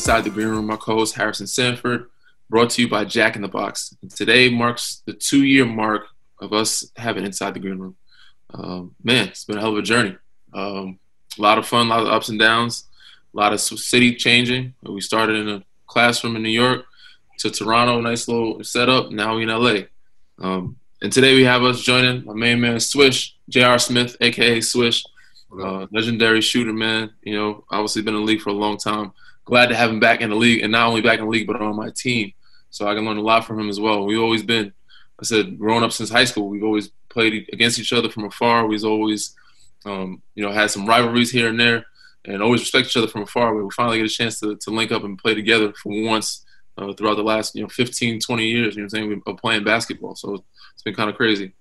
Inside the Green Room. My co-host Harrison Sanford, brought to you by Jack in the Box. And today marks the two-year mark of us having Inside the Green Room. Um, man, it's been a hell of a journey. Um, a lot of fun, a lot of ups and downs, a lot of city changing. We started in a classroom in New York to Toronto, nice little setup. Now we in LA. Um, and today we have us joining my main man Swish, J.R. Smith, aka Swish, uh, legendary shooter, man. You know, obviously been in the league for a long time. Glad to have him back in the league, and not only back in the league, but on my team. So I can learn a lot from him as well. We've always been, I said, growing up since high school. We've always played against each other from afar. We've always, um, you know, had some rivalries here and there, and always respect each other from afar. We finally get a chance to, to link up and play together for once uh, throughout the last, you know, 15, 20 years. You know, what I'm saying, of playing basketball. So it's been kind of crazy.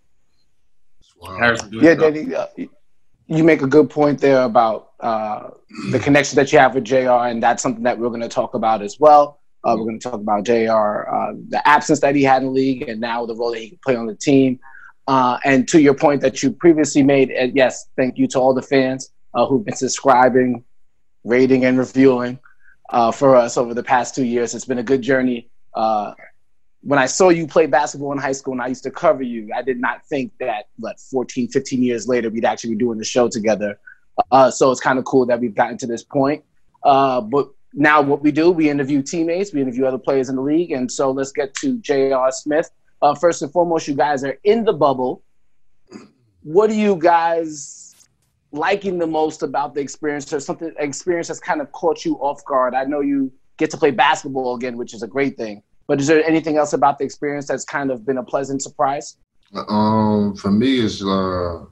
Wow. yeah, Danny, uh, you make a good point there about uh, the connection that you have with JR, and that's something that we're going to talk about as well. Uh, we're going to talk about JR, uh, the absence that he had in the league, and now the role that he can play on the team. Uh, and to your point that you previously made, uh, yes, thank you to all the fans who've been subscribing, rating, and reviewing for us over the past two years. It's been a good journey when I saw you play basketball in high school and I used to cover you, I did not think that, what, 14, 15 years later, we'd actually be doing the show together. Uh, so it's kind of cool that we've gotten to this point. Uh, but now what we do, we interview teammates, we interview other players in the league. And so let's get to J.R. Smith. Uh, first and foremost, you guys are in the bubble. What are you guys liking the most about the experience or something experience that's kind of caught you off guard? I know you get to play basketball again, which is a great thing. But is there anything else about the experience that's kind of been a pleasant surprise? Um, for me, it's uh,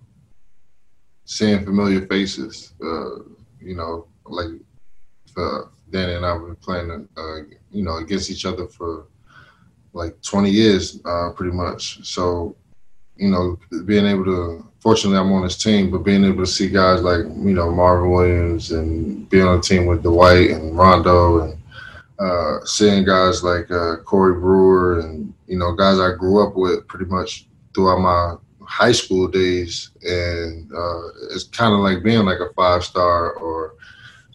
seeing familiar faces. Uh, you know, like for Danny and I have been playing, uh, you know, against each other for like 20 years, uh, pretty much. So, you know, being able to, fortunately, I'm on this team, but being able to see guys like, you know, Marvin Williams and being on a team with Dwight and Rondo and uh, seeing guys like uh, Corey Brewer and you know guys I grew up with pretty much throughout my high school days, and uh, it's kind of like being like a five star or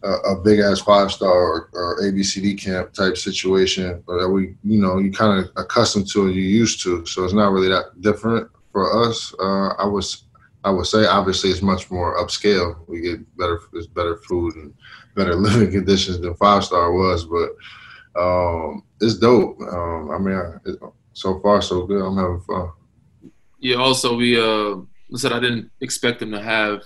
a, a big ass five star or, or, ABCD camp type situation, that we you know you kind of accustomed to it, you used to, so it's not really that different for us. Uh, I was I would say obviously it's much more upscale. We get better, it's better food and better living conditions than five star was, but um, it's dope. Um, I mean, it, so far so good. I'm having fun. Yeah. Also, we uh, said I didn't expect them to have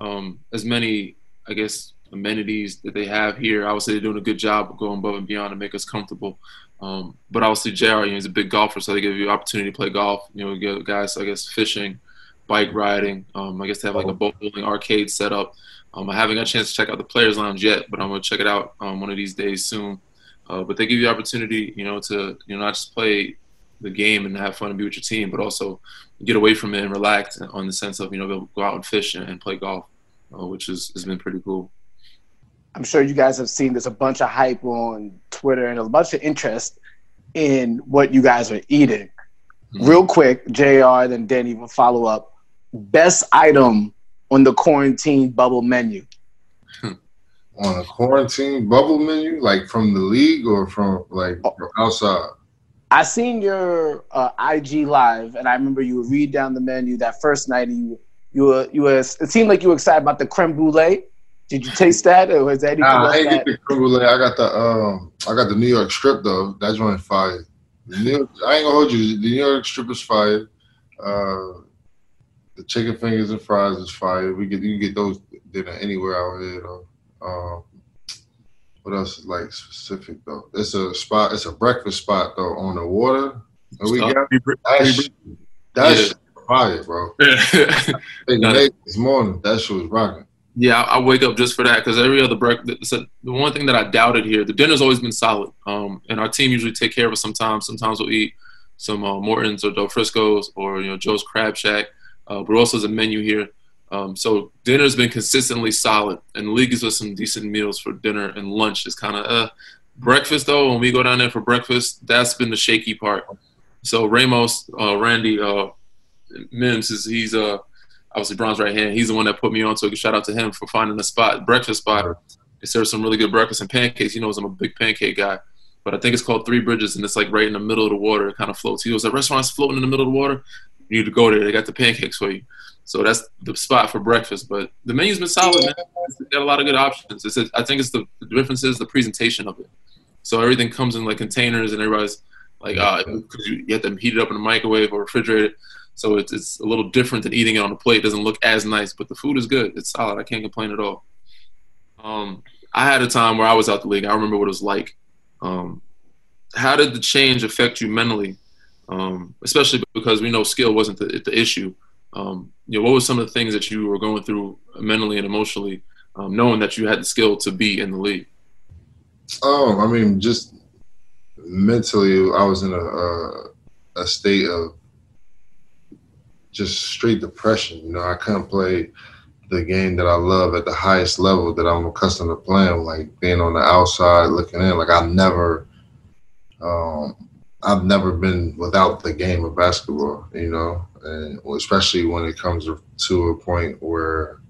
um, as many, I guess, amenities that they have here. I would say they're doing a good job of going above and beyond to make us comfortable. Um, but obviously, JR, you know, he's a big golfer, so they give you opportunity to play golf. You know, get guys, I guess, fishing, bike riding. Um, I guess they have like a bowling arcade set up. Um, I haven't got a chance to check out the Players Lounge yet, but I'm gonna check it out um, one of these days soon. Uh, but they give you opportunity, you know, to you know not just play the game and have fun and be with your team, but also get away from it and relax on the sense of you know go out and fish and, and play golf, uh, which is, has been pretty cool. I'm sure you guys have seen there's a bunch of hype on Twitter and a bunch of interest in what you guys are eating. Mm-hmm. Real quick, Jr. Then Danny will follow up. Best item on the quarantine bubble menu? on a quarantine bubble menu, like from the league or from like oh. outside? I seen your uh, IG live, and I remember you would read down the menu that first night. And you you were you were. It seemed like you were excited about the creme brulee. Did you taste that, or was that anything nah, I ain't get the creme brulee. I got the um, I got the New York strip though. That joint fire. York, I ain't gonna hold you. The New York strip is fire. Uh, the chicken fingers and fries is fire. We get you can get those dinner anywhere out here though. Um, what else is like specific though? It's a spot. It's a breakfast spot though on the water. And we got that. That's yeah. fire, bro. this morning, that shit was rocking. Yeah, I, wake up just for that because every other breakfast. The one thing that I doubted here, the dinner's always been solid, um, and our team usually take care of us. Sometimes, sometimes we'll eat some uh, Morton's or Del Frisco's or you know Joe's Crab Shack. Uh, but also, there's a menu here um, so dinner's been consistently solid, and the league gives us some decent meals for dinner and lunch. Is kind of uh, breakfast though. When we go down there for breakfast, that's been the shaky part. So Ramos, uh, Randy uh, Mims is he's uh obviously Bron's right hand. He's the one that put me on. So a shout out to him for finding the spot, breakfast spot. It serves some really good breakfast and pancakes. He knows I'm a big pancake guy. But I think it's called Three Bridges, and it's like right in the middle of the water. It kind of floats. He goes, "The restaurant's floating in the middle of the water. You need to go there. They got the pancakes for you." So that's the spot for breakfast. But the menu's been solid, man. It's got a lot of good options. It's a, I think it's the, the difference is the presentation of it. So everything comes in like containers, and everybody's like, uh, you, you have to heat it up in the microwave or refrigerate it. So it's, it's a little different than eating it on a plate. It doesn't look as nice, but the food is good. It's solid. I can't complain at all. Um, I had a time where I was out the league. I remember what it was like. Um, how did the change affect you mentally? Um, especially because we know skill wasn't the, the issue. Um, you know, what were some of the things that you were going through mentally and emotionally, um, knowing that you had the skill to be in the league? Oh, I mean, just mentally, I was in a, a, a state of just straight depression. You know, I couldn't play the game that I love at the highest level that I'm accustomed to playing, like being on the outside looking in. Like I never, um, I've never been without the game of basketball, you know, and especially when it comes to a point where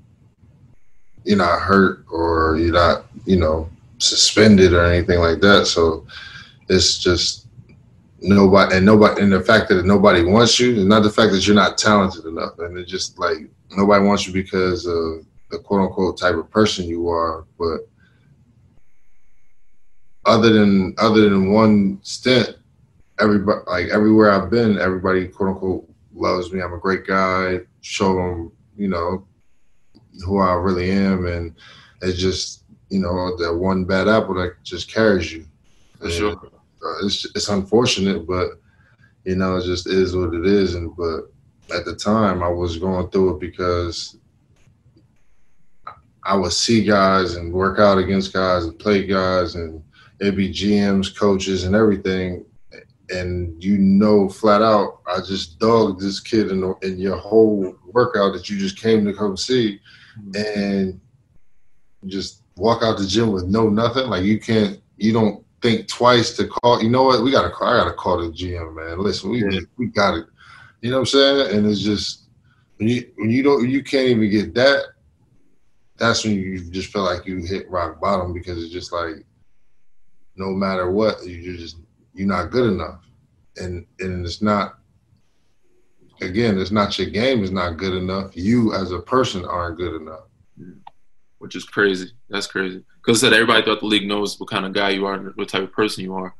you're not hurt or you're not, you know, suspended or anything like that. So it's just nobody and nobody and the fact that nobody wants you is not the fact that you're not talented enough and it's just like nobody wants you because of the quote unquote type of person you are but other than other than one stint everybody like everywhere i've been everybody quote unquote loves me. I'm a great guy. Show them you know who i really am. And it's just you know that one bad apple that just carries you. For sure. Uh, it's it's unfortunate, but you know, it just is what it is. And but at the time, I was going through it because I would see guys and work out against guys and play guys, and it'd be GMs, coaches, and everything. And you know, flat out, I just dogged this kid in, the, in your whole workout that you just came to come see, mm-hmm. and just walk out the gym with no nothing. Like you can't, you don't think twice to call. You know what? We got to. I got to call the GM, man. Listen, we yeah. we got it. You know what I'm saying? And it's just when you when you don't you can't even get that. That's when you just feel like you hit rock bottom because it's just like no matter what you just you're not good enough, and and it's not. Again, it's not your game is not good enough. You as a person aren't good enough. Which is crazy. That's crazy because said everybody throughout the league knows what kind of guy you are and what type of person you are.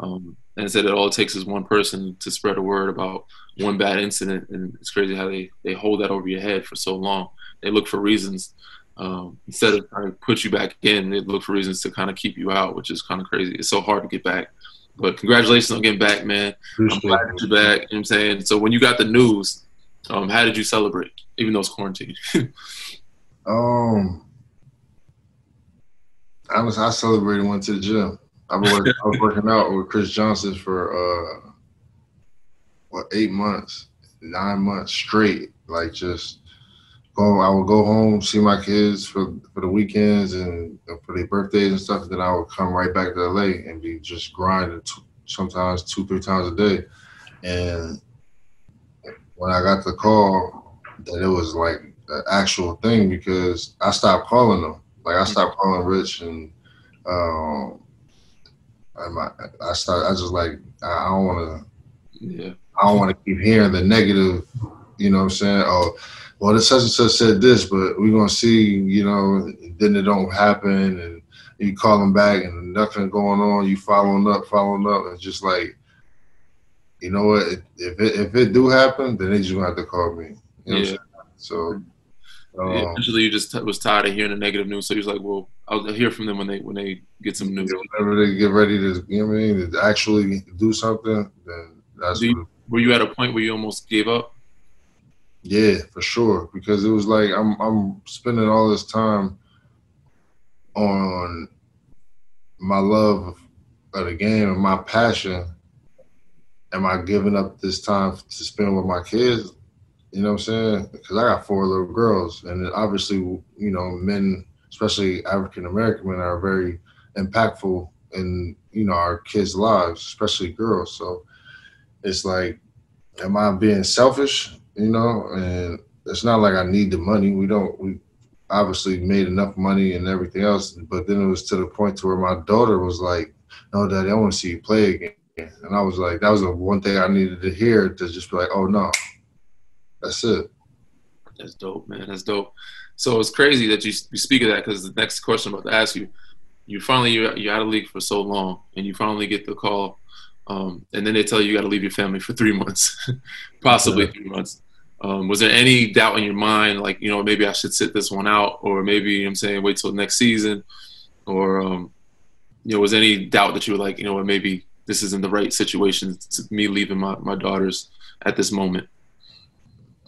Um, and said it all it takes is one person to spread a word about one bad incident, and it's crazy how they they hold that over your head for so long. They look for reasons um, instead of trying to put you back in. They look for reasons to kind of keep you out, which is kind of crazy. It's so hard to get back. But congratulations on getting back, man. Appreciate I'm glad that you're back. You know what I'm saying? So when you got the news, um, how did you celebrate, even though it's quarantine? um, honestly, I celebrated. Went to the gym. I was, I was working out with Chris Johnson for uh, what eight months, nine months straight. Like just go. I would go home, see my kids for for the weekends and for their birthdays and stuff. And then I would come right back to LA and be just grinding. T- sometimes two, three times a day. And when I got the call, that it was like an actual thing because I stopped calling them like I stopped calling Rich and um, I, I started. I just like I, don't want to. Yeah. I don't want to keep hearing the negative. You know what I'm saying? Oh, well, the such and such said this, but we're gonna see. You know, then it don't happen, and you call them back, and nothing going on. You following up, following up, and just like, you know what? If it if it do happen, then they just gonna have to call me. You know yeah. So um, Eventually, you just t- was tired of hearing the negative news, so he was like, "Well, I'll hear from them when they when they get some news." Whenever they get ready to, you know what I mean, to actually do something, then that's. You, were you at a point where you almost gave up? Yeah, for sure. Because it was like I'm I'm spending all this time on my love of the game and my passion. Am I giving up this time to spend with my kids? You know what I'm saying? Because I got four little girls, and obviously, you know, men, especially African American men, are very impactful in you know our kids' lives, especially girls. So it's like, am I being selfish? You know, and it's not like I need the money. We don't. We, obviously made enough money and everything else. But then it was to the point to where my daughter was like, "No, Daddy, I want to see you play again." And I was like, that was the one thing I needed to hear to just be like, "Oh no, that's it." That's dope, man. That's dope. So it's crazy that you, you speak of that because the next question I'm about to ask you, you finally you're, you're out of league for so long, and you finally get the call, um, and then they tell you you got to leave your family for three months, possibly yeah. three months. Um, was there any doubt in your mind, like you know maybe I should sit this one out, or maybe you know I'm saying wait till next season, or um, you know was any doubt that you were like you know what maybe this isn't the right situation to me leaving my, my daughters at this moment?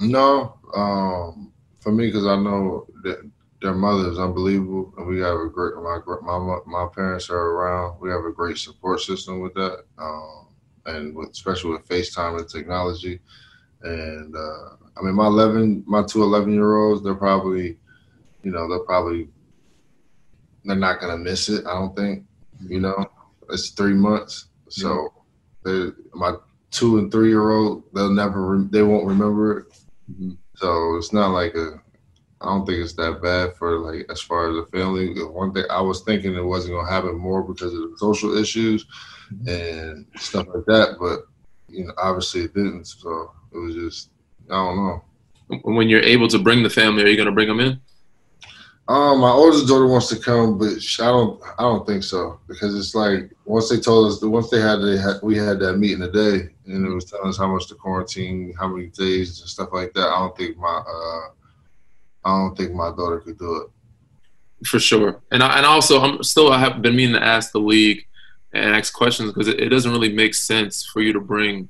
No, um, for me because I know that their mother is unbelievable, and we have a great my my my parents are around. We have a great support system with that, um, and with, especially with FaceTime and technology. And uh, I mean, my 11, my two 11 year olds, they're probably, you know, they're probably, they're not going to miss it. I don't think, you know, it's three months. So they, my two and three year old, they'll never, they won't remember it. Mm-hmm. So it's not like a, I don't think it's that bad for like as far as the family. One thing I was thinking it wasn't gonna happen more because of the social issues mm-hmm. and stuff like that, but you know, obviously it didn't. So it was just I don't know. When you're able to bring the family, are you going to bring them in? Um, my oldest daughter wants to come, but I don't. I don't think so because it's like once they told us, once they had, they had we had that meeting today, and it was telling us how much the quarantine, how many days and stuff like that. I don't think my, uh, I don't think my daughter could do it. For sure, and I, and also I'm still I have been meaning to ask the league and ask questions because it, it doesn't really make sense for you to bring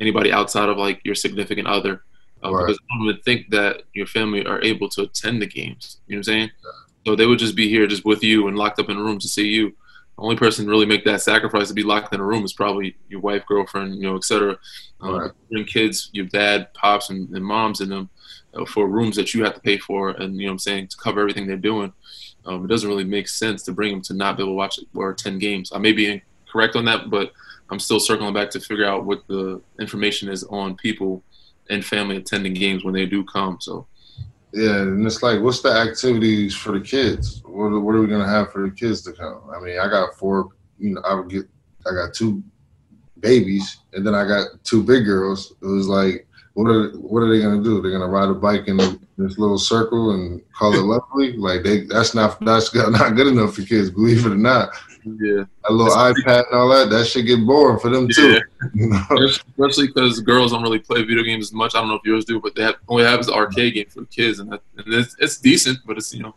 anybody outside of like your significant other. Uh, right. Because I don't even think that your family are able to attend the games. You know what I'm saying? Yeah. So they would just be here just with you and locked up in a room to see you. The only person really make that sacrifice to be locked in a room is probably your wife, girlfriend, you know, etc. Um, right. Bring kids, your dad, pops, and, and moms in them for rooms that you have to pay for, and you know, what I'm saying to cover everything they're doing. Um, it doesn't really make sense to bring them to not be able to watch or attend games. I may be incorrect on that, but I'm still circling back to figure out what the information is on people and family attending games when they do come. So. Yeah, and it's like, what's the activities for the kids? What, what are we gonna have for the kids to come? I mean, I got four. You know, I would get. I got two babies, and then I got two big girls. It was like, what are what are they gonna do? They're gonna ride a bike in this little circle and call it lovely? Like they that's not that's not good enough for kids, believe it or not. Yeah, a little That's iPad and all that. That should get boring for them too. Yeah. Especially because girls don't really play video games as much. I don't know if yours do, but they have only have is arcade game for kids, and, that, and it's, it's decent, but it's you know,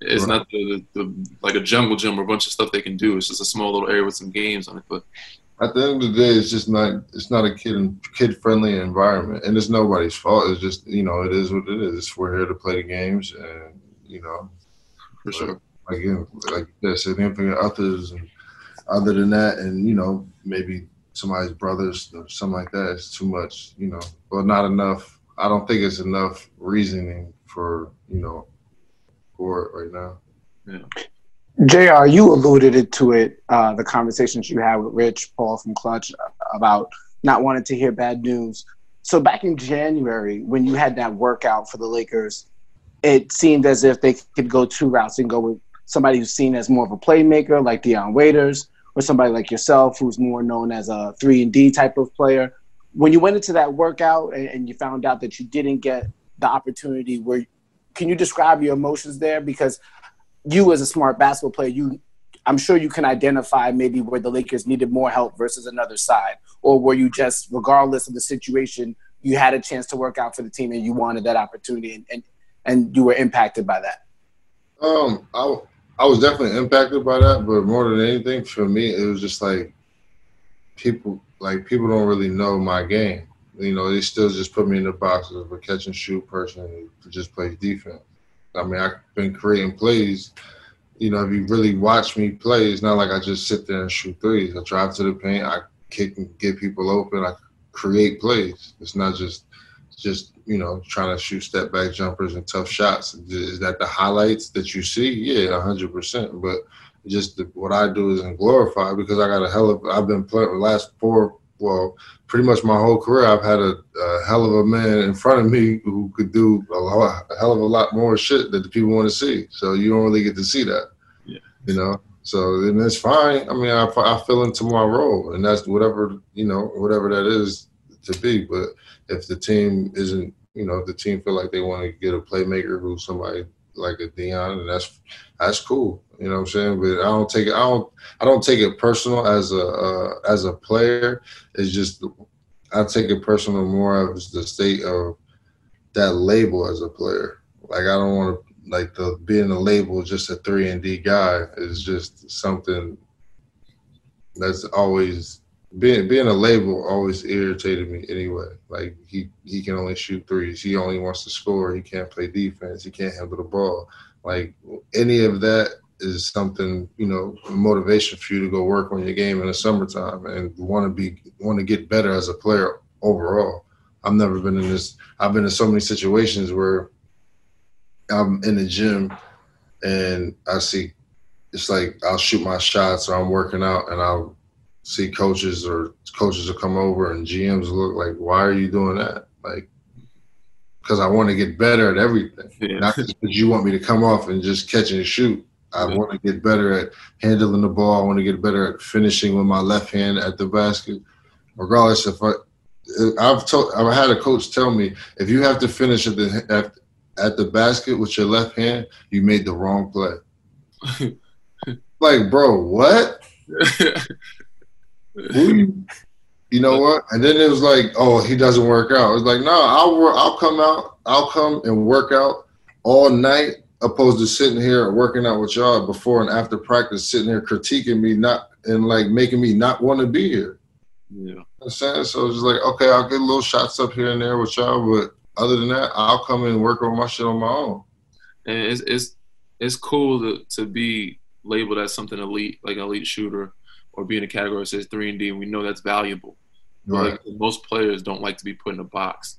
it's right. not the, the, the, like a jungle gym or a bunch of stuff they can do. It's just a small little area with some games on it. But at the end of the day, it's just not it's not a kid kid friendly environment, and it's nobody's fault. It's just you know it is what it is. We're here to play the games, and you know, for sure again, like the significant others, and other than that, and you know, maybe somebody's brothers or something like that is too much, you know, but not enough. I don't think it's enough reasoning for you know for it right now. Yeah. Jr., you alluded to it, uh, the conversations you had with Rich Paul from Klutch about not wanting to hear bad news. So back in January, when you had that workout for the Lakers, it seemed as if they could go two routes and go with somebody who's seen as more of a playmaker like Dion Waiters, or somebody like yourself who's more known as a three and D type of player. When you went into that workout and, and you found out that you didn't get the opportunity, where can you describe your emotions there? Because you, as a smart basketball player, you I'm sure you can identify maybe where the Lakers needed more help versus another side, or were you just, regardless of the situation, you had a chance to work out for the team and you wanted that opportunity and, and, and you were impacted by that? Um, I, I was definitely impacted by that, but more than anything, for me, it was just like people like people don't really know my game. You know, they still just put me in the box of a catch and shoot person who just plays defense. I mean, I've been creating plays. You know, if you really watch me play, it's not like I just sit there and shoot threes. I drive to the paint, I kick and get people open, I create plays. It's not just just you know trying to shoot step back jumpers and tough shots. Is that the highlights that you see? Yeah, hundred percent. But just the, what I do isn't glorified because I got a hell of. I've been playing the last four well, pretty much my whole career, I've had a, a, hell of a man in front of me who could do a, lot, a hell of a lot more shit that the people want to see. So you don't really get to see that, yeah. you know. So then it's fine. I mean, I, I fell into my role, and that's whatever you know, whatever that is to be. But if the team isn't, you know, if the team feel like they want to get a playmaker who's somebody like a Dion, and that's that's cool. You know what I'm saying? But I don't take it. I don't. I don't take it personal as a uh, as a player. It's just I take it personal more as the state of that label as a player. Like I don't want to like the being a label just a three and D guy is just something that's always being being a label always irritated me anyway. Like he he can only shoot threes. He only wants to score. He can't play defense. He can't handle the ball. Like any of that is something you know motivation for you to go work on your game in the summertime and want to be want to get better as a player overall. I've never been in this. I've been in so many situations where I'm in the gym and I see it's like I'll shoot my shots or I'm working out and I'll see coaches or coaches will come over and GMs look like, why are you doing that? Like, because I want to get better at everything. Yeah. Not because you want me to come off and just catch and shoot. I yeah. want to get better at handling the ball. I want to get better at finishing with my left hand at the basket. Regardless if I, I've told, I've had a coach tell me if you have to finish at the at, at the basket with your left hand, you made the wrong play. like, bro, what? you, you know what? And then it was like, oh, he doesn't work out. It was like, no, I'll work, I'll come out, I'll come and work out all night, opposed to sitting here working out with y'all before and after practice, sitting here critiquing me, not and like making me not want to be here. Yeah. I'm saying so. It's like, okay, I'll get little shots up here and there with y'all, but other than that, I'll come and work on my shit on my own. And it's it's it's cool to to be labeled as something elite, like elite shooter, or be in a category that says three and D, and we know that's valuable. Right. Like, most players don't like to be put in a box,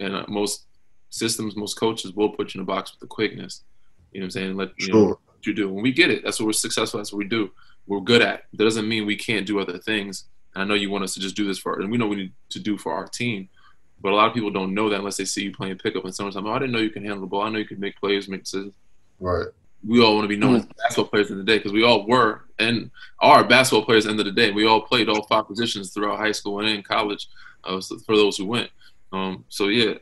and uh, most systems, most coaches will put you in a box with the quickness. You know what I'm saying? Let you sure. know what you do. When we get it, that's what we're successful. That's what we do. We're good at. That doesn't mean we can't do other things. And I know you want us to just do this for, and we know we need to do for our team. But a lot of people don't know that unless they see you playing pickup in summertime. Oh, I didn't know you can handle the ball. I know you can make plays, make decisions. Right. We all want to be known as basketball players in the day because we all were and are basketball players at the end of the day. We all played all five positions throughout high school and in college uh, for those who went. Um, so, yeah,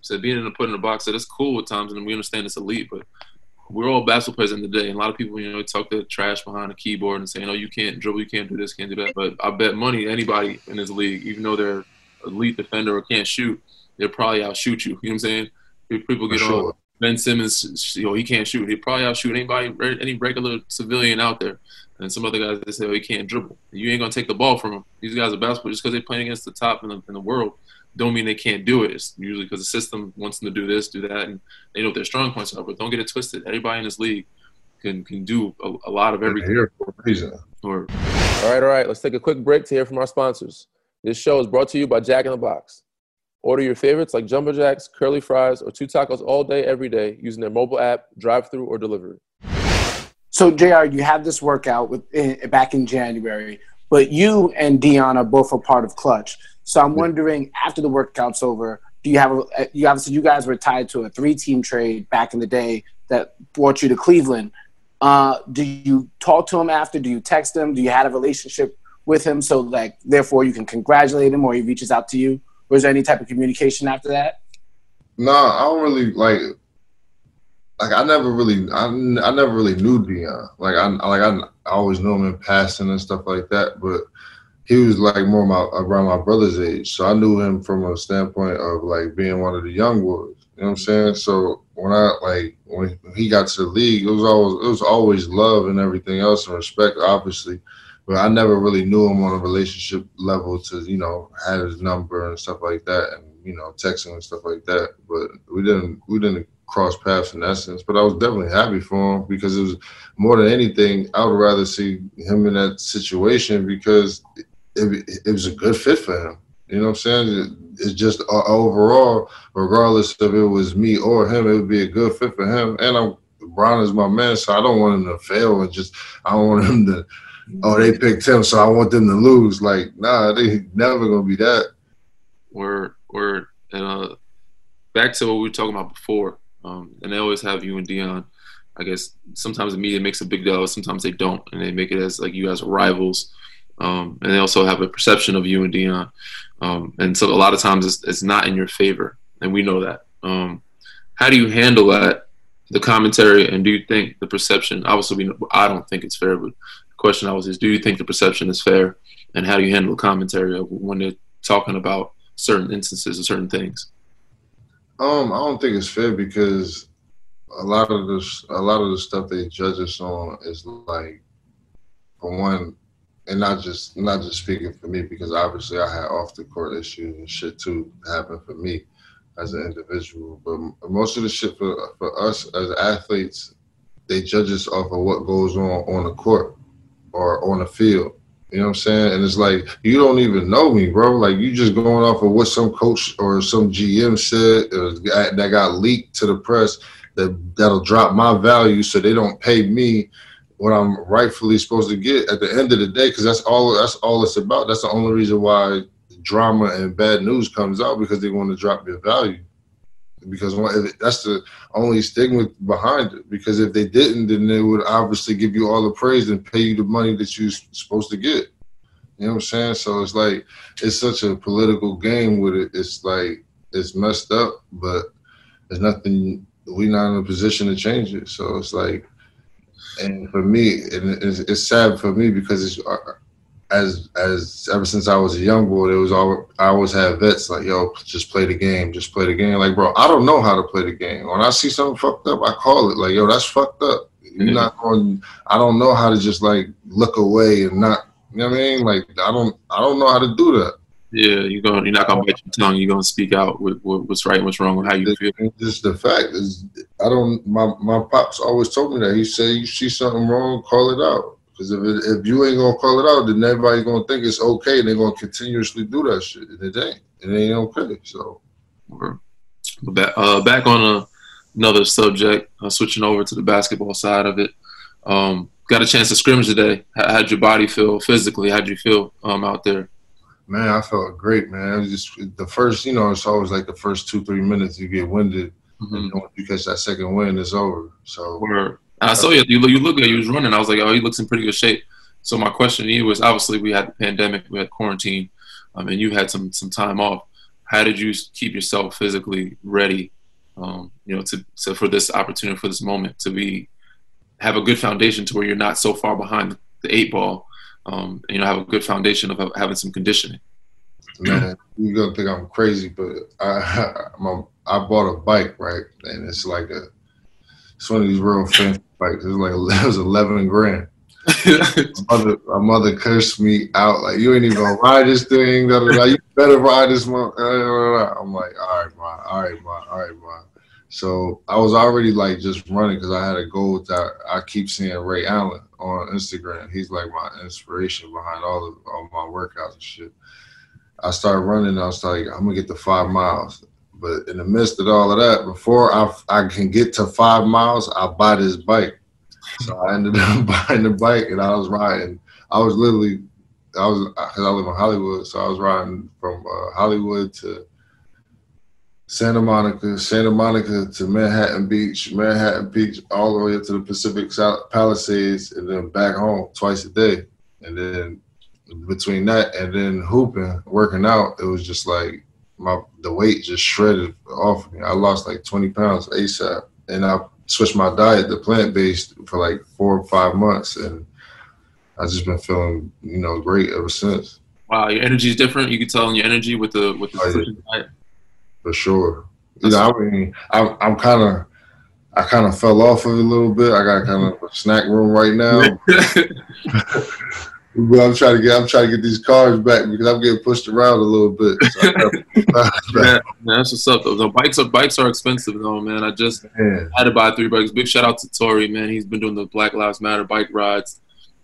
so being in the put in the box, that is cool at times, and we understand it's elite, but we're all basketball players in the day. And a lot of people, you know, talk the trash behind a keyboard and saying, "Oh, you can't dribble, you can't do this, can't do that." But I bet money anybody in this league, even though they're elite defender or can't shoot, they'll probably outshoot you. You know what I'm saying? People get sure. On Ben Simmons, you know, he can't shoot. He probably outshoot anybody, any regular civilian out there. And some other guys they say, oh, he can't dribble. You ain't gonna take the ball from him. These guys are basketball just because they're playing against the top in the, in the world. Don't mean they can't do it. It's usually because the system wants them to do this, do that, and they know what their strong points are. But don't get it twisted. Everybody in this league can can do a, a lot of everything. Here for a reason. Or, all right, all right. Let's take a quick break to hear from our sponsors. This show is brought to you by Jack in the Box. Order your favorites like Jumbo Jacks, curly fries, or two tacos all day, every day using their mobile app, drive through, or delivery. So, JR, you had this workout with, in, back in January, but you and Dion are both a part of Klutch. So, I'm wondering after the workout's over, do you have a, you obviously you guys were tied to a three team trade back in the day that brought you to Cleveland. Uh, do you talk to him after? Do you text him? Do you have a relationship with him so like therefore you can congratulate him or he reaches out to you? Was there any type of communication after that? No, I don't really like. Like I never really, I, I never really knew Dion. Like I, like I, I always knew him in passing and stuff like that. But he was like more my around my brother's age, so I knew him from a standpoint of like being one of the young boys. You know what I'm saying? So when I like when he got to the league, it was always it was always love and everything else and respect, obviously but I never really knew him on a relationship level to you know had his number and stuff like that, and you know texting and stuff like that. But we didn't we didn't cross paths in essence. But I was definitely happy for him because it was more than anything. I would rather see him in that situation because it, it was a good fit for him. You know what I'm saying? It's just uh, overall, regardless if it was me or him, it would be a good fit for him. And I'm Bron is my man, so I don't want him to fail and just I don't want him to oh, they picked him, so I want them to lose. Like, nah, they never gonna be that. Word, word. And uh, back to what we were talking about before. Um, and they always have you and Dion. I guess sometimes the media makes a big deal, sometimes they don't, and they make it as like you guys rivals. Um, and they also have a perception of you and Dion. Um, and so a lot of times it's, it's, not in your favor, and we know that. Um, how do you handle that, the commentary, and do you think the perception? Obviously, we, I don't think it's fair, but question I was is, do you think the perception is fair, and how do you handle commentary when they're talking about certain instances or certain things? Um, I don't think it's fair because a lot of this, a lot of the stuff they judge us on is like, for one, and not just not just speaking for me because obviously I had off the court issues and shit too happen for me as an individual. But most of the shit for for us as athletes, they judge us off of what goes on on the court or on the field. You know what I'm saying? And it's like you don't even know me, bro. Like you just going off of what some coach or some GM said uh, that got leaked to the press that that'll drop my value so they don't pay me what I'm rightfully supposed to get at the end of the day, because that's all that's all it's about. That's the only reason why drama and bad news comes out because they want to drop your value. Because that's the only stigma behind it. Because if they didn't, then they would obviously give you all the praise and pay you the money that you're supposed to get. You know what I'm saying? So it's like it's such a political game with it. It's like it's messed up, but there's nothing. We're not in a position to change it. So it's like and for me, and it's, it's sad for me because it's uh, as as ever since I was a young boy, it was all I always had vets like, yo, just play the game, just play the game. Like, bro, I don't know how to play the game. When I see something fucked up, I call it. Like, yo, that's fucked up. You're mm-hmm. not going. I don't know how to just like look away and not. You know what I mean? Like, I don't. I don't know how to do that. Yeah, you're going. You're not gonna bite your tongue. You're gonna speak out with, with what's right, what's wrong, and how you feel. Just the fact is, I don't. My my pops always told me that. He said, "You see something wrong, call it out." Because if if you ain't gonna call it out, then everybody's gonna think it's okay, and they're gonna continuously do that shit. And it ain't. It ain't okay. So, back uh, back on a, another subject, uh, switching over to the basketball side of it. Um, got a chance to scrimmage today. How, how'd your body feel physically? How'd you feel um, out there? Man, I felt great, man. It was just the first, you know, it's always like the first two, three minutes you get winded. Mm-hmm. And once you catch that second wind, it's over. So Word. I saw you. You look, you look good. You was running. I was like, oh, he looks in pretty good shape. So my question to you was, obviously, we had the pandemic, we had quarantine, um, and you had some some time off. How did you keep yourself physically ready, um, you know, to, to for this opportunity, for this moment, to be have a good foundation to where you're not so far behind the eight ball um, you know, have a good foundation of having some conditioning. Man, you're gonna think I'm crazy, but I I bought a bike, right? And it's like a it's one of these real fancy bikes. It's like it was eleven grand. my, mother, my mother cursed me out like you ain't even gonna ride this thing. Da, da, da. You better ride this one. I'm like, all right, ma, all right, ma, all right, ma. So I was already like just running because I had a goal that I keep seeing Ray Allen on Instagram. He's like my inspiration behind all of all my workouts and shit. I started running. I was like, I'm gonna get to five miles. But in the midst of all of that, before I, I can get to five miles, I buy this bike. So I ended up buying the bike and I was riding. I was literally, I was because I live in Hollywood, so I was riding from uh, Hollywood to Santa Monica, Santa Monica to Manhattan Beach, Manhattan Beach, all the way up to the Pacific Palisades, and then back home twice a day. And then between that and then hooping, working out, it was just like my the weight just shredded off me. I lost like 20 pounds ASAP, and I switched my diet to plant based for like four or five months, and I've just been feeling you know great ever since. Wow, your energy is different. You can tell in your energy with the with the oh, yeah. diet for sure. You know, I mean, I'm, I'm kind of, I kind of fell off of it a little bit. I got kind of a snack room right now. but I'm trying to get, I'm trying to get these cars back because I'm getting pushed around a little bit. So yeah, that's what's up. Though. The bikes are bikes are expensive though, man. I just man. had to buy three bikes. Big shout out to Tori, man. He's been doing the Black Lives Matter bike rides.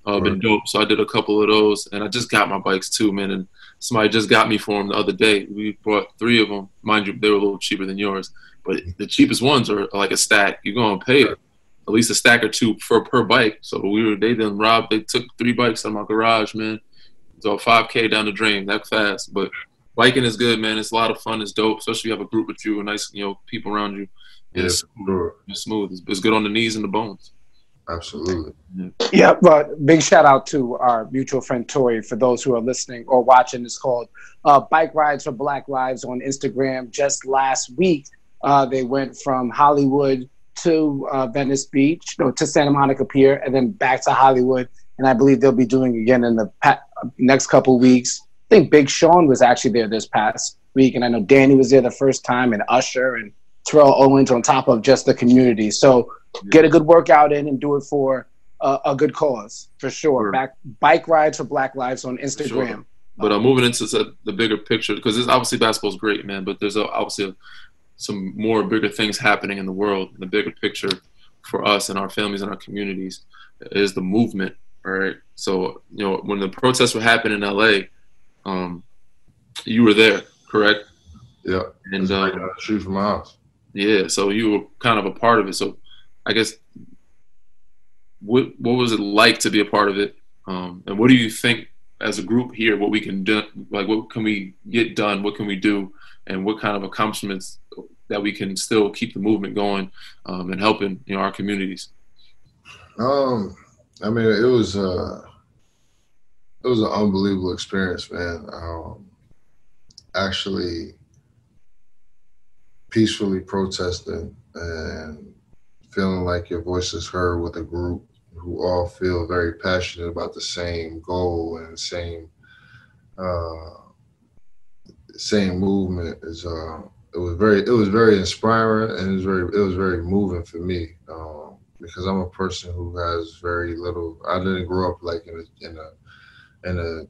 Uh, right. Been dope. So I did a couple of those, and I just got my bikes too, man. And somebody just got me for them the other day. We bought three of them. Mind you, they were a little cheaper than yours, but the cheapest ones are like a stack. You're gonna pay it. At least a stack or two for per bike. So we were they then robbed. They took three bikes out of my garage, man. So 5K down the drain that fast. But biking is good, man. It's a lot of fun. It's dope, especially if you have a group with you, and nice you know people around you. It's, yeah, sure. it's smooth. It's, it's good on the knees and the bones. Absolutely. Yeah, but big shout out to our mutual friend Tori for those who are listening or watching. It's called uh, Bike Rides for Black Lives on Instagram. Just last week, uh, they went from Hollywood to uh, Venice Beach, no, to Santa Monica Pier, and then back to Hollywood. And I believe they'll be doing again in the pa- next couple weeks. I think Big Sean was actually there this past week, and I know Danny was there the first time, and Usher and Terrell Owens on top of just the community. So get a good workout in and do it for uh, a good cause for sure. sure. Back bike rides for Black Lives on Instagram. Sure. But uh, moving into the bigger picture, because obviously basketball is great, man. But there's a, obviously a, some more bigger things happening in the world. The bigger picture for us and our families and our communities is the movement, right? So you know when the protests were happening in LA, um, you were there, correct? Yeah, and uh, shoot from my house. Yeah, so you were kind of a part of it. So I guess what what was it like to be a part of it? Um, and what do you think as a group here? What we can do? Like, what can we get done? What can we do? And what kind of accomplishments that we can still keep the movement going um, and helping you know our communities? Um, I mean, it was uh, it was an unbelievable experience, man. Um, actually, peacefully protesting and feeling like your voice is heard with a group who all feel very passionate about the same goal and same uh, same movement is uh, it was very it was very inspiring and it was very it was very moving for me um, because I'm a person who has very little I didn't grow up like in a in a in a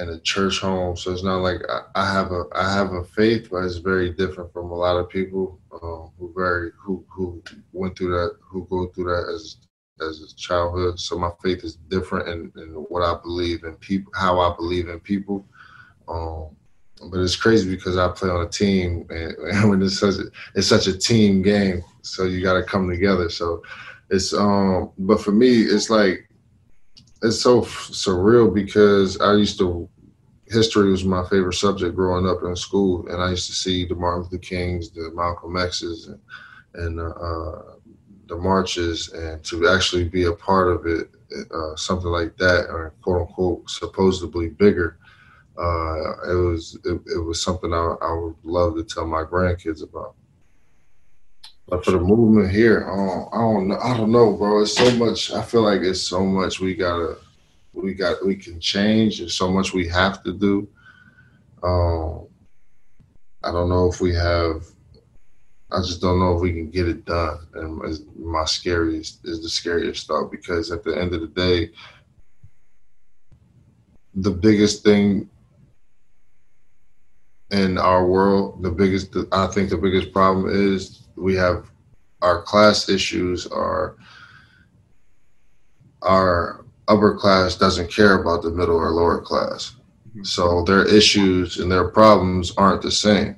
in a church home, so it's not like I, I, have a I have a faith, but it's very different from a lot of people um, who very who who went through that, who go through that as as a childhood. So my faith is different in, in what I believe in people, how I believe in people. Um, but it's crazy because I play on a team, and, when it's such a, it's such a team game, so you got to come together. So it's um, but for me, it's like it's so surreal because I used to history was my favorite subject growing up in school, and I used to see the Martin Luther Kings, the Malcolm X's, and, and uh, the marches, and to actually be a part of it, uh, something like that, or quote unquote supposedly bigger. Uh, it was it, it was something I, I, would love to tell my grandkids about. But for the movement here, I don't, I don't know. I don't know, bro. It's so much. I feel like it's so much we gotta, we got, we can change. There's so much we have to do. Um, I don't know if we have. I just don't know if we can get it done. And my scariest is the scariest thought because at the end of the day, the biggest thing in our world, the biggest, I think the biggest problem is we have our class issues are our upper class doesn't care about the middle or lower class. So their issues and their problems aren't the same.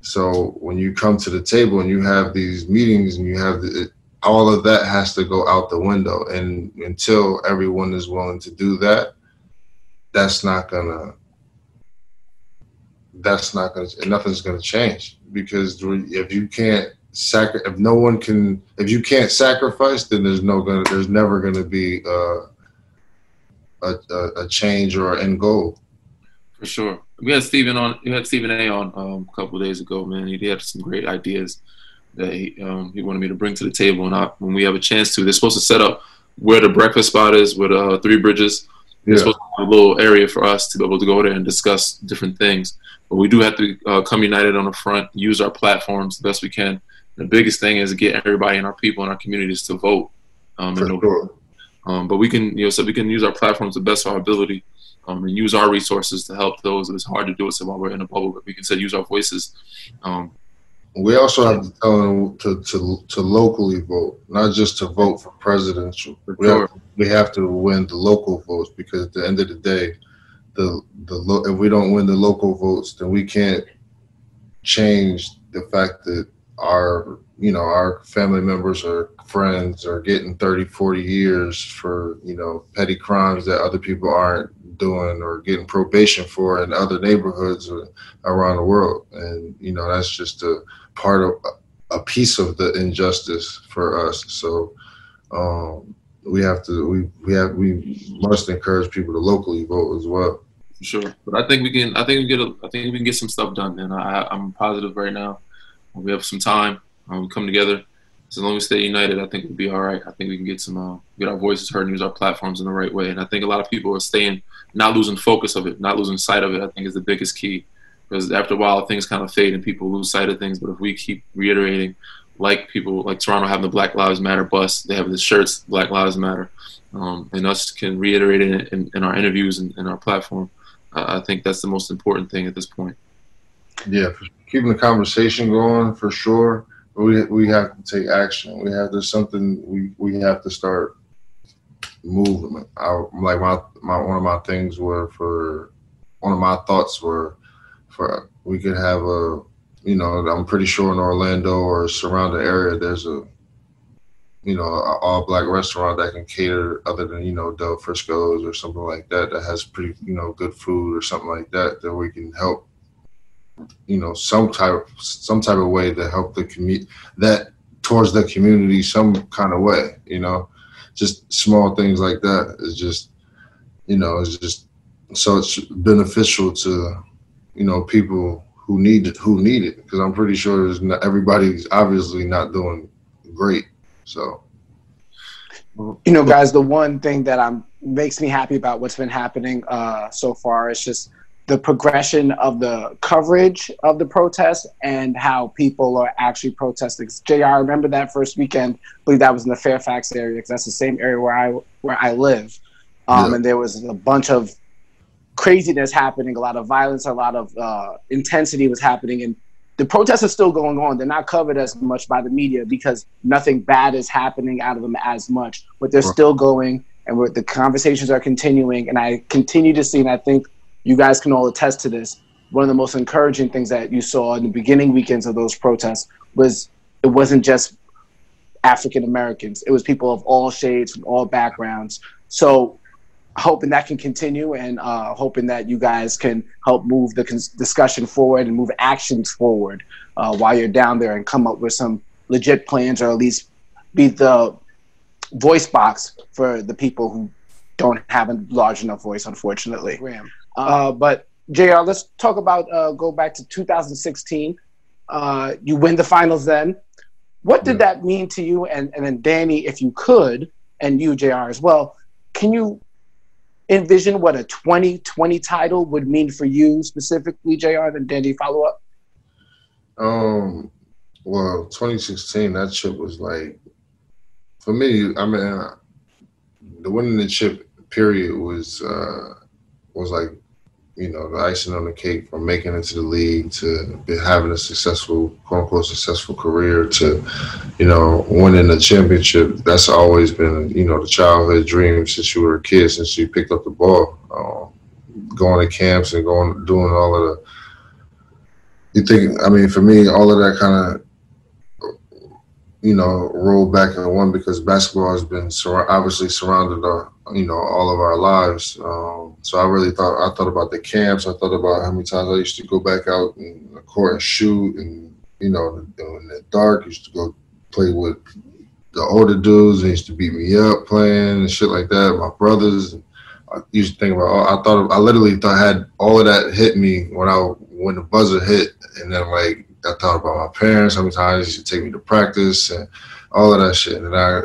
So when you come to the table and you have these meetings and you have the, all of that has to go out the window. And until everyone is willing to do that, that's not gonna that's not going to nothing's going to change because if you can't sacri- if no one can if you can't sacrifice then there's no going there's never going to be uh, a, a, a change or an end goal. For sure. We had Stephen on we had Stephen A on um, a couple days ago man. He had some great ideas that he, um, he wanted me to bring to the table. And I, when we have a chance to they're supposed to set up where the breakfast spot is with uh, three bridges yeah. supposed to be a little area for us to be able to go there and discuss different things but we do have to uh, come united on the front, use our platforms the best we can. The biggest thing is get everybody and our people in our communities to vote. Um, For sure. Um, but we can, you know, so we can use our platforms the best of our ability um, and use our resources to help those. It's hard to do it so while we're in a bubble, but we can say use our voices. Um, we also have to tell them to, to, to locally vote, not just to vote for presidential. We, have, we have to win the local votes because at the end of the day, the the if we don't win the local votes, then we can't change the fact that our you know our family members or friends are getting 30 40 years for you know petty crimes that other people aren't doing or getting probation for in other neighborhoods around the world. And you know that's just a part of a piece of the injustice for us. So um, we have to we we have we must encourage people to locally vote as well. Sure. But i think we can i think we get a, i think we can get some stuff done and I, i'm positive right now. We have some time. Um, come together. As long as we stay united, I think we'll be all right. I think we can get some uh, get our voices heard and use our platforms in the right way. And I think a lot of people are staying, not losing focus of it, not losing sight of it. I think is the biggest key because after a while things kind of fade and people lose sight of things. But if we keep reiterating, like people like Toronto having the Black Lives Matter bus, they have the shirts Black Lives Matter, um, and us can reiterate it in, in our interviews and in our platform. Uh, I think that's the most important thing at this point. Yeah, keeping the conversation going for sure we we have to take action. We have to something we we have to start moving. I, like my my one of my things were for one of my thoughts were for we could have a you know I'm pretty sure in Orlando or surrounding area there's a you know all black restaurant that can cater other than you know Del Frisco's or something like that that has pretty you know good food or something like that that we can help you know some type some type of way to help the community that towards the community some kind of way you know? Just small things like that is just you know it's just so it's beneficial to you know people who need it who need it because i'm pretty sure there's not, everybody's obviously not doing great so you know guys the one thing that i'm makes me happy about what's been happening uh so far is just the progression of the coverage of the protest and how people are actually protesting. JR, I remember that first weekend. I believe that was in the Fairfax area because that's the same area where I where I live. Um, yeah. And there was a bunch of craziness happening, a lot of violence, a lot of uh, intensity was happening, and the protests are still going on. They're not covered as much by the media because nothing bad is happening out of them as much, but they're still going, and the conversations are continuing. And I continue to see, and I think you guys can all attest to this. One of the most encouraging things that you saw in the beginning weekends of those protests was it wasn't just African Americans, it was people of all shades, from all backgrounds. So, hoping that can continue and uh, hoping that you guys can help move the cons- discussion forward and move actions forward uh, while you're down there and come up with some legit plans or at least be the voice box for the people who don't have a large enough voice, unfortunately. Uh, but Jr., let's talk about uh, go back to 2016. Uh, you win the finals then. What did that mean to you? And and then Danny, if you could, and you Jr. as well, can you envision what a 2020 title would mean for you specifically, Jr. Then Danny, follow up. Um. Well, 2016, that chip was like, for me. I mean, the winning the chip period was uh was like you know, the icing on the cake from making it to the league to having a successful, quote unquote, successful career to, you know, winning a championship. That's always been, you know, the childhood dream since you were a kid, since you picked up the ball, uh, going to camps and going, doing all of the. You think? I mean, for me, all of that kind of, you know, rolled back in one because basketball has been sur- obviously surrounded, our, you know, all of our lives. Um, so I really thought I thought about the camps. I thought about how many times I used to go back out in the court and shoot, and you know, in the dark, I used to go play with the older dudes. They used to beat me up playing and shit like that. My brothers. I used to think about. I thought I literally thought I had all of that hit me when I when the buzzer hit, and then like I thought about my parents. How many times they used to take me to practice and all of that shit. And I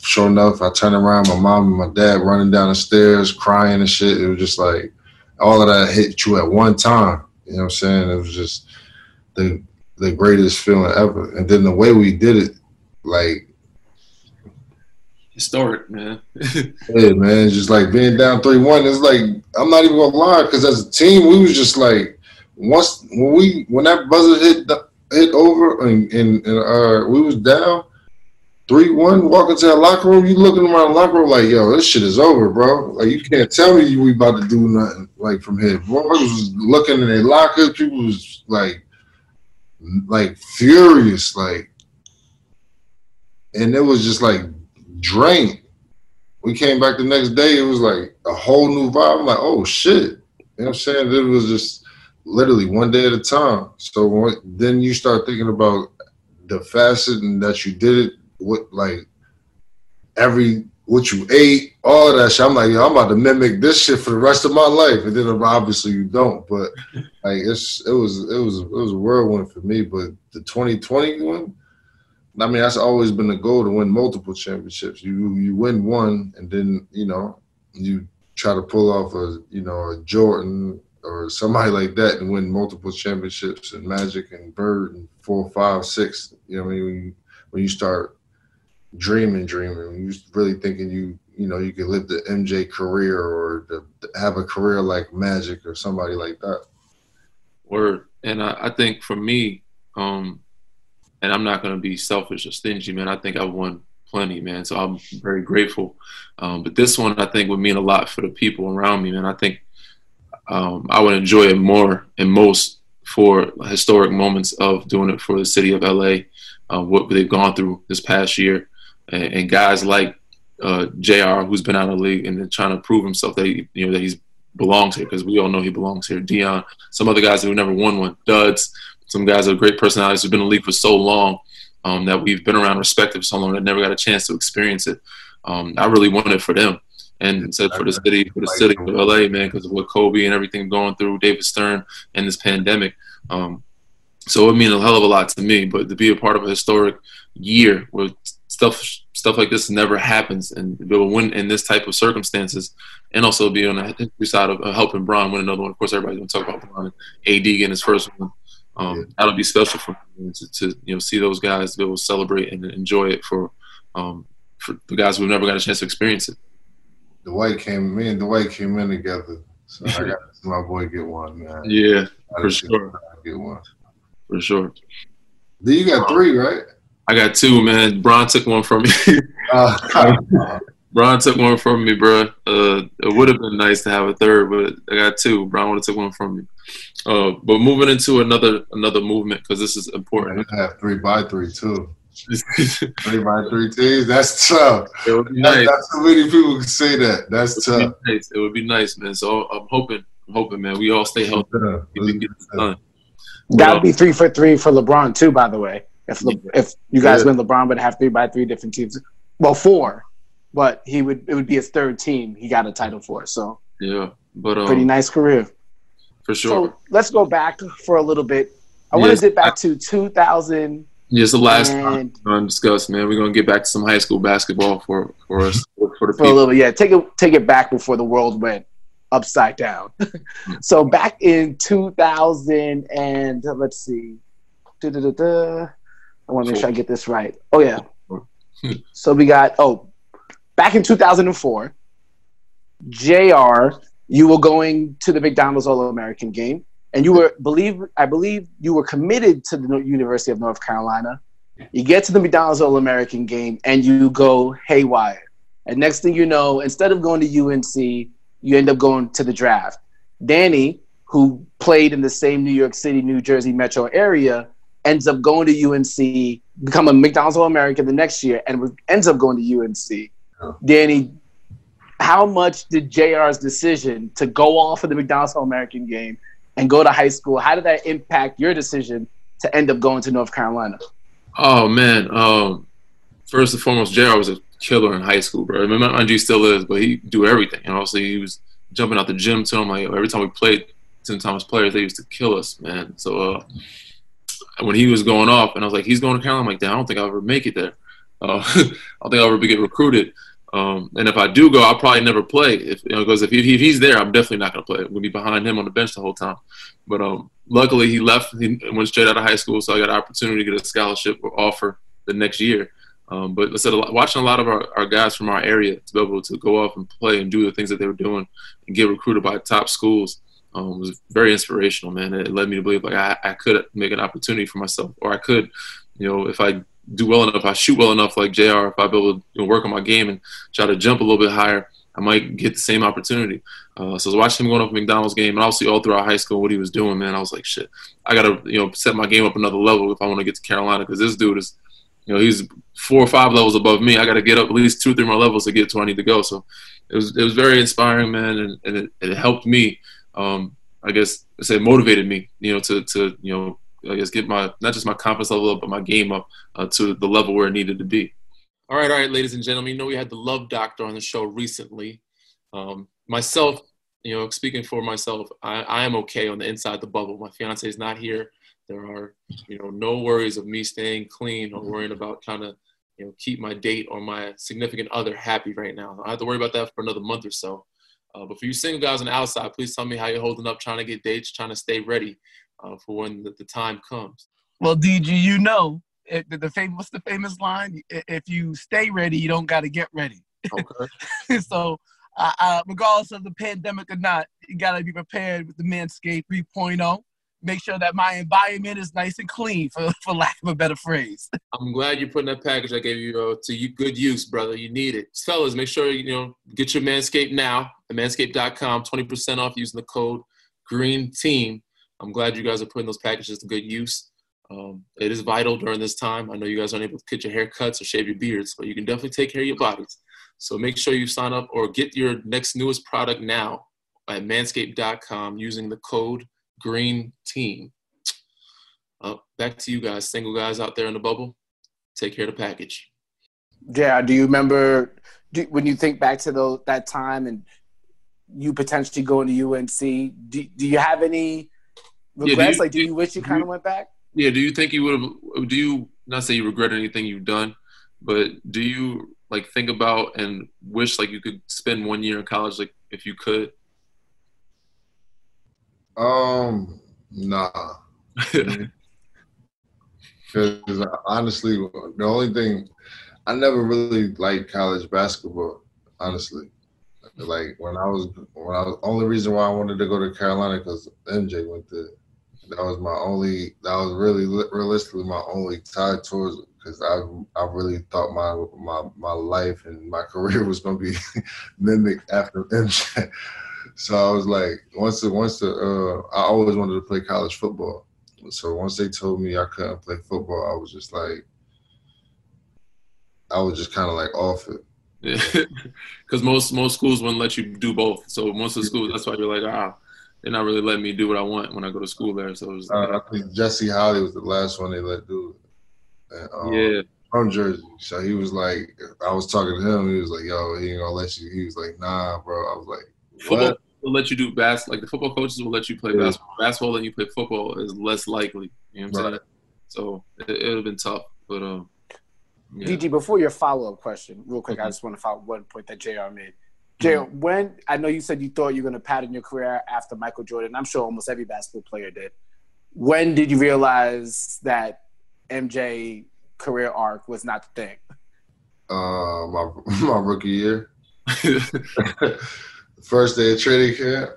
sure enough, I turned around, my mom and my dad running down the stairs, crying and shit. It was just like all of that hit you at one time. You know what I'm saying? It was just the the greatest feeling ever. And then the way we did it, like historic, man. yeah, man. Just like being down three one. It's like I'm not even gonna lie, because as a team, we was just like once when we when that buzzer hit hit over and and, and uh, we was down three one, walk into that locker room, you looking around the locker room like, yo, this shit is over, bro. Like you can't tell me we about to do nothing like from here. Motherfuckers was looking in their lockers, people was like like furious, like, and it was just like drained. We came back the next day, it was like a whole new vibe. I'm like, oh shit. You know what I'm saying? It was just literally one day at a time. So then you start thinking about the facet and that you did it with like every what you ate, all of that shit. I'm like, yo, I'm about to mimic this shit for the rest of my life. And then obviously you don't, but like it's it was it was it was a whirlwind for me. But the 2020 one, I mean, that's always been the goal to win multiple championships. You you win one, and then you know you try to pull off a you know a Jordan or somebody like that and win multiple championships and Magic and Bird and four, five, six. You know, I mean, when you, when you start dreaming, dreaming, you really thinking you you know you could live the MJ career or the, have a career like Magic or somebody like that. Word, and I, I think for me, um, and I'm not to be selfish or stingy, man. I think I won plenty, man. So I'm very grateful. Um, but this one, I think, would mean a lot for the people around me, man. I think um, I would enjoy it more and most for historic moments of doing it for the city of LA, uh, what they've gone through this past year, and, and guys like uh, Jr. who's been out of the league and trying to prove himself that he, you know that he's belongs here because we all know he belongs here. Dion, some other guys who never won one, duds, some guys with great personalities who've been in the league for so long um, that we've been around, respected for so long that never got a chance to experience it. Um, I really wanted for them and said for the city, for the city of LA, man, because of what Kobe and everything going through, David Stern and this pandemic. Um, so it means a hell of a lot to me. But to be a part of a historic year where stuff stuff like this never happens, and be able to win in this type of circumstances, and also be on the history side of helping Bron win another one. Of course, everybody's going to talk about Bron AD getting his first one. Um, yeah. That'll be special for me to, to, you know see those guys be able to celebrate and enjoy it for um, for the guys who've never got a chance to experience it. The Dwight came, me and Dwight came in together. So I got to see my boy get one, man. Yeah, for sure. Get one. For sure. Then you got three, right? I got two, man. Bron took one from me. uh, Bron took one from me, bro. Uh, it would have been nice to have a third, but I got two. Bron would have took one from me. Uh, but moving into another another movement because this is important. I have three by three too three by three teams. That's tough. It would be nice. Not so many people can say that. That's it tough. Nice. It would be nice, man. So I'm hoping, I'm hoping, man, we all stay healthy. That would be three for three for LeBron too. By the way, if Le- if you guys win, LeBron would have three by three different teams. Well, four, but he would it would be his third team. He got a title for. So yeah, but um, pretty nice career for sure. So let's go back for a little bit. I yes. want to dip back to 2000- yeah, it's the last and, time discuss, man. We're gonna get back to some high school basketball for for us for the for people. a little. Yeah, take it take it back before the world went upside down. so back in 2000 and let's see, I want to make sure I get this right. Oh yeah. so we got oh, back in 2004, Jr. You were going to the McDonald's All American game and you were believe I believe you were committed to the University of North Carolina. You get to the McDonald's All American game and you go haywire. And next thing you know, instead of going to UNC, you end up going to the draft. Danny, who played in the same New York City, New Jersey metro area, ends up going to UNC, become a McDonald's All American the next year, and ends up going to UNC. Oh. Danny, how much did JR's decision to go off of the McDonald's All American game and go to high school, how did that impact your decision to end up going to North Carolina? Oh man, um, first and foremost, Jr. was a killer in high school, bro. I mean, mind you, still is, but he do everything. And obviously, he was jumping out the gym too. I'm like, every time we played, Tim Thomas players, they used to kill us, man. So uh, when he was going off, and I was like, he's going to Carolina. I'm like, damn, I don't think I'll ever make it there. Uh, I don't think I'll ever get recruited. Um, and if I do go, I'll probably never play. If you know, because if, he, if he's there, I'm definitely not going to play. We'll be behind him on the bench the whole time. But um, luckily, he left. He went straight out of high school, so I got an opportunity to get a scholarship or offer the next year. Um, but I said, watching a lot of our, our guys from our area to be able to go off and play and do the things that they were doing and get recruited by top schools um, was very inspirational, man. It led me to believe like I, I could make an opportunity for myself, or I could, you know, if I do well enough, I shoot well enough like Jr. If I be able to you know, work on my game and try to jump a little bit higher, I might get the same opportunity. Uh, so I was watching him going up McDonald's game, and obviously all throughout high school, what he was doing, man, I was like, shit, I gotta you know set my game up another level if I want to get to Carolina because this dude is, you know, he's four or five levels above me. I got to get up at least two, three more levels to get to where I need to go. So it was it was very inspiring, man, and, and it, it helped me. Um, I guess I say motivated me, you know, to to you know, I guess get my not just my confidence level up, but my game up uh, to the level where it needed to be. All right, all right, ladies and gentlemen. You know we had the Love Doctor on the show recently. Um, myself, you know, speaking for myself, I, I am okay on the inside the bubble. My fiance is not here. There are, you know, no worries of me staying clean or worrying about kind of, you know, keep my date or my significant other happy right now. I have to worry about that for another month or so. Uh, but for you single guys on the outside, please tell me how you're holding up, trying to get dates, trying to stay ready uh, for when the, the time comes. Well, DG, you know it, the, the famous what's the famous line? If you stay ready, you don't got to get ready. Okay. so, uh, uh, regardless of the pandemic or not, you got to be prepared with the Manscaped 3.0. Make sure that my environment is nice and clean, for, for lack of a better phrase. I'm glad you're putting that package I gave you uh, to you, good use, brother. You need it. Fellas, make sure you know get your Manscaped now at manscaped.com, 20% off using the code Green Team. I'm glad you guys are putting those packages to good use. Um, it is vital during this time. I know you guys aren't able to get your haircuts or shave your beards, but you can definitely take care of your bodies. So make sure you sign up or get your next newest product now at manscaped.com using the code Green Team. Uh, back to you guys, single guys out there in the bubble. Take care of the package. Yeah, do you remember do, when you think back to the, that time and you potentially going to UNC? Do, do you have any regrets? Yeah, do you, like, do you wish you kind of went back? Yeah. Do you think you would have? Do you not say you regret anything you've done, but do you like think about and wish like you could spend one year in college, like if you could? Um, nah. Because honestly, the only thing I never really liked college basketball. Honestly, like when I was when I was only reason why I wanted to go to Carolina because MJ went there. That was my only. That was really realistically my only tie towards because I I really thought my my my life and my career was gonna be mimicked after MJ. So I was like, once the once the uh, I always wanted to play college football. So once they told me I couldn't play football, I was just like, I was just kind of like off it. Yeah, because most most schools wouldn't let you do both. So most of the schools, that's why you're like, ah, they're not really letting me do what I want when I go to school there. So it was, uh, I think Jesse Holley was the last one they let do it. And, um, yeah. From Jersey, so he was like, I was talking to him. He was like, "Yo, he ain't gonna let you." He was like, "Nah, bro." I was like, "Football will let you do bas like the football coaches will let you play yeah. basketball. Basketball letting you play football is less likely. You know what I'm right. saying? So it, it would have been tough, but um." Yeah. DG, before your follow up question, real quick, mm-hmm. I just want to follow one point that Jr. made. Jay, mm-hmm. when I know you said you thought you were going to pattern your career after Michael Jordan, I'm sure almost every basketball player did. When did you realize that MJ career arc was not the thing? Uh, my my rookie year, first day of training camp.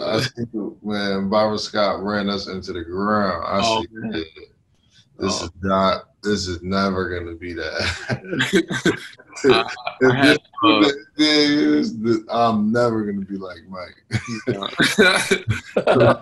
I see when Byron Scott ran us into the ground. I oh, see, this oh. is not this is never gonna be that. uh, I had, uh, I'm never gonna be like Mike. uh,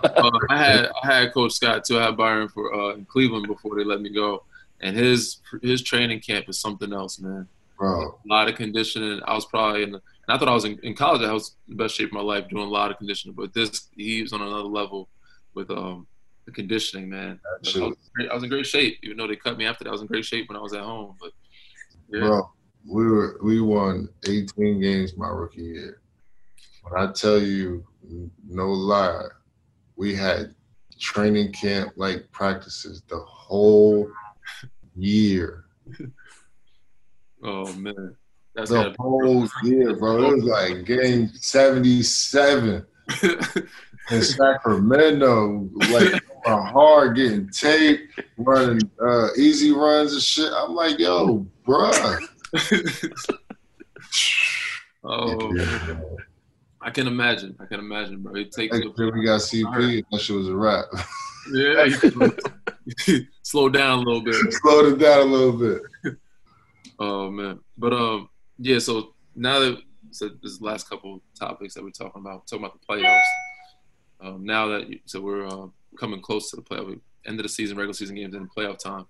I had I had Coach Scott too. I had Byron for uh, in Cleveland before they let me go, and his his training camp is something else, man. Bro. A lot of conditioning. I was probably in. The, I thought I was in, in college. I was in the best shape of my life, doing a lot of conditioning. But this, he was on another level with um the conditioning, man. I was, I was, in great shape, even though they cut me after that. I was in great shape when I was at home. But yeah. bro, we were we won 18 games my rookie year. When I tell you, no lie, we had training camp like practices the whole year. oh man. That's the whole year, bro. It was like game 77 in Sacramento. Like hard, getting taped, running uh, easy runs and shit. I'm like, yo, bruh. oh, yeah. I can imagine. I can imagine, bro. It takes. Until we got CP, that shit was a wrap. yeah, slow down a little bit. Slow it down a little bit. Oh man, but um, yeah. So now that so this last couple topics that we're talking about, talking about the playoffs. Um, now that so we're uh, coming close to the playoff end of the season, regular season games, and playoff time.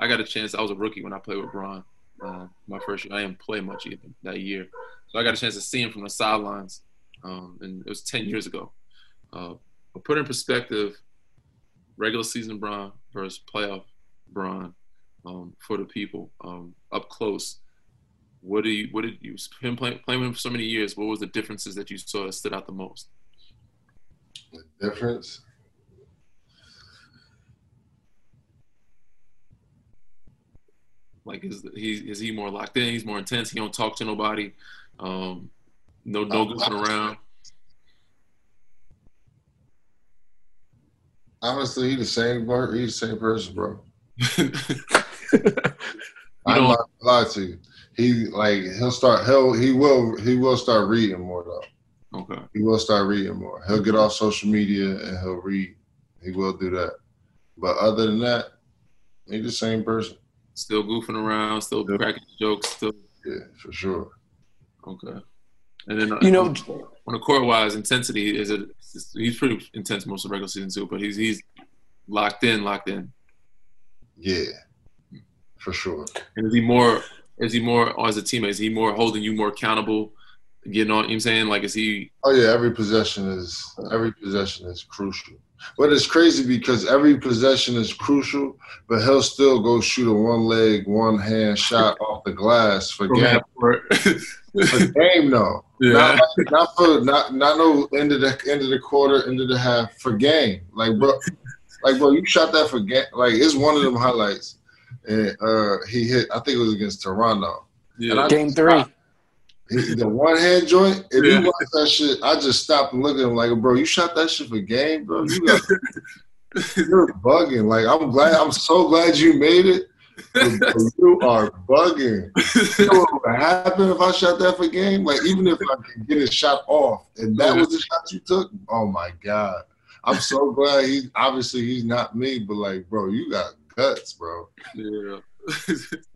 I got a chance. I was a rookie when I played with Bron. Uh, my first year, I didn't play much even that year, so I got a chance to see him from the sidelines, um, and it was ten years ago. Uh, but put in perspective, regular season Bron versus playoff Bron um, for the people um, up close. What do you? What did you? Him playing playing with him for so many years. What was the differences that you saw that stood out the most? The difference. Like is he is he more locked in? He's more intense. He don't talk to nobody. Um, no no goofing around. Honestly, he's the same. He's the same person, bro. I'm not lie to you. He like he'll start he'll he will he will start reading more though. Okay. He will start reading more. He'll get off social media and he'll read. He will do that. But other than that, he's the same person. Still goofing around, still yeah. cracking jokes, still. Yeah, for sure. Okay. And then uh, you know, on the court wise, intensity is it? He's pretty intense most of the regular season too, but he's he's locked in, locked in. Yeah, for sure. And is he more? Is he more as a teammate? Is he more holding you more accountable? Getting on, you know what I'm saying? Like, is he? Oh yeah, every possession is every possession is crucial. But it's crazy because every possession is crucial, but he'll still go shoot a one leg, one hand shot off the glass for game. for game though. Yeah. Not, not for not not no end of the end of the quarter, end of the half for game. Like bro, like bro, you shot that for game. Like it's one of them highlights and uh, he hit. I think it was against Toronto. Yeah. Game three. He, the one hand joint. If yeah. you watch that shit, I just stopped and looked at him like, bro, you shot that shit for game, bro. You got, you're bugging. Like I'm glad. I'm so glad you made it. you are bugging. You know what would happen if I shot that for game? Like even if I can get a shot off, and that was the shot you took. Oh my god. I'm so glad he obviously he's not me, but like, bro, you got cuts, bro. Yeah.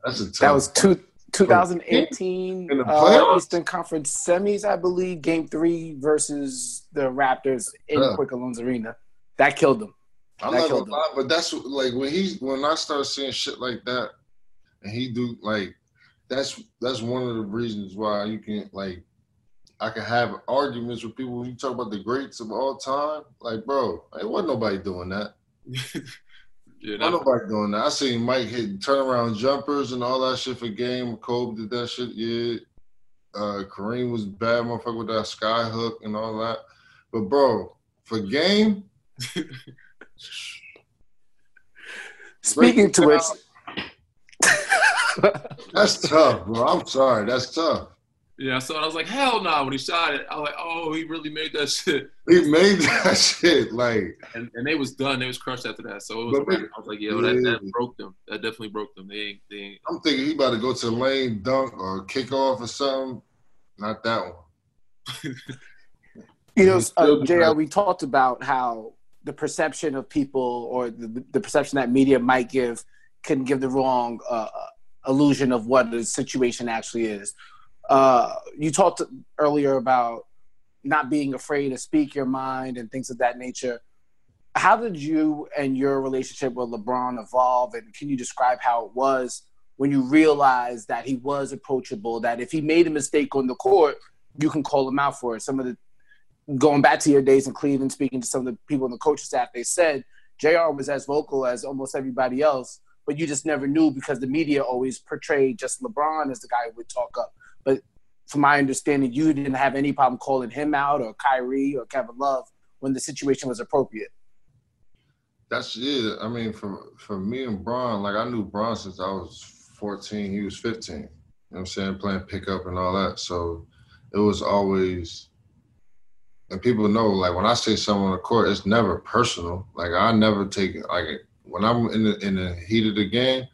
That's a tough That was two, 2018 uh, Eastern Conference semis, I believe, game three versus the Raptors in yeah. Quicken Loans Arena. That killed them. I'm that not gonna lie, but that's like when he's when I start seeing shit like that, and he do like that's that's one of the reasons why you can like I can have arguments with people when you talk about the greats of all time. Like, bro, it wasn't nobody doing that. Yeah, not nobody doing that. I seen Mike hit turnaround jumpers and all that shit for game. Kobe did that shit. Yeah. Uh, Kareem was bad motherfucker with that sky hook and all that. But bro, for game. Speaking to which, that's tough, bro. I'm sorry, that's tough. Yeah, so I was like, hell no. Nah. When he shot it, I was like, oh, he really made that shit. He made that shit, like. And, and they was done. They was crushed after that. So it was. Like, I was like, yo, yeah. that, that broke them. That definitely broke them. They ain't. They ain't. I'm thinking he about to go to lane, dunk or kick off or something. Not that one. you know, uh, Jr. We talked about how the perception of people or the, the perception that media might give can give the wrong uh, illusion of what the situation actually is. Uh, you talked earlier about not being afraid to speak your mind and things of that nature. How did you and your relationship with LeBron evolve? And can you describe how it was when you realized that he was approachable, that if he made a mistake on the court, you can call him out for it? Some of the going back to your days in Cleveland, speaking to some of the people in the coaching staff, they said JR was as vocal as almost everybody else, but you just never knew because the media always portrayed just LeBron as the guy who would talk up. But from my understanding, you didn't have any problem calling him out or Kyrie or Kevin Love when the situation was appropriate. That's it. I mean, for for me and Bron, like I knew Bron since I was 14. He was 15. You know what I'm saying? Playing pickup and all that. So it was always and people know like when I say something on the court, it's never personal. Like I never take it like when I'm in the in the heat of the game,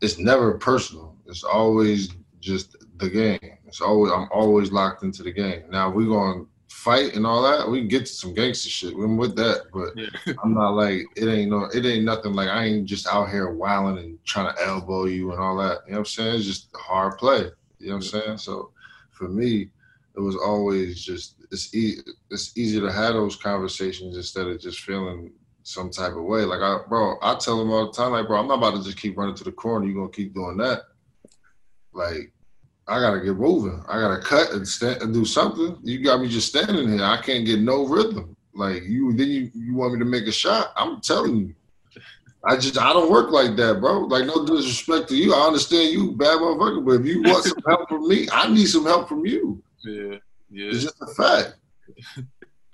it's never personal. It's always just the game. It's always I'm always locked into the game. Now we're gonna fight and all that. We can get to some gangster shit. I'm with that, but yeah. I'm not like it ain't no it ain't nothing like I ain't just out here wilding and trying to elbow you and all that. You know what I'm saying? It's just hard play. You know what I'm saying? So for me, it was always just it's e- it's easier to have those conversations instead of just feeling some type of way. Like I, bro, I tell them all the time, like, bro, I'm not about to just keep running to the corner. You're gonna keep doing that. Like, I gotta get moving. I gotta cut and stand and do something. You got me just standing here. I can't get no rhythm. Like you, then you you want me to make a shot. I'm telling you. I just I don't work like that, bro. Like no disrespect to you. I understand you, bad motherfucker, but if you want some help from me, I need some help from you. Yeah, yeah. It's just a fact.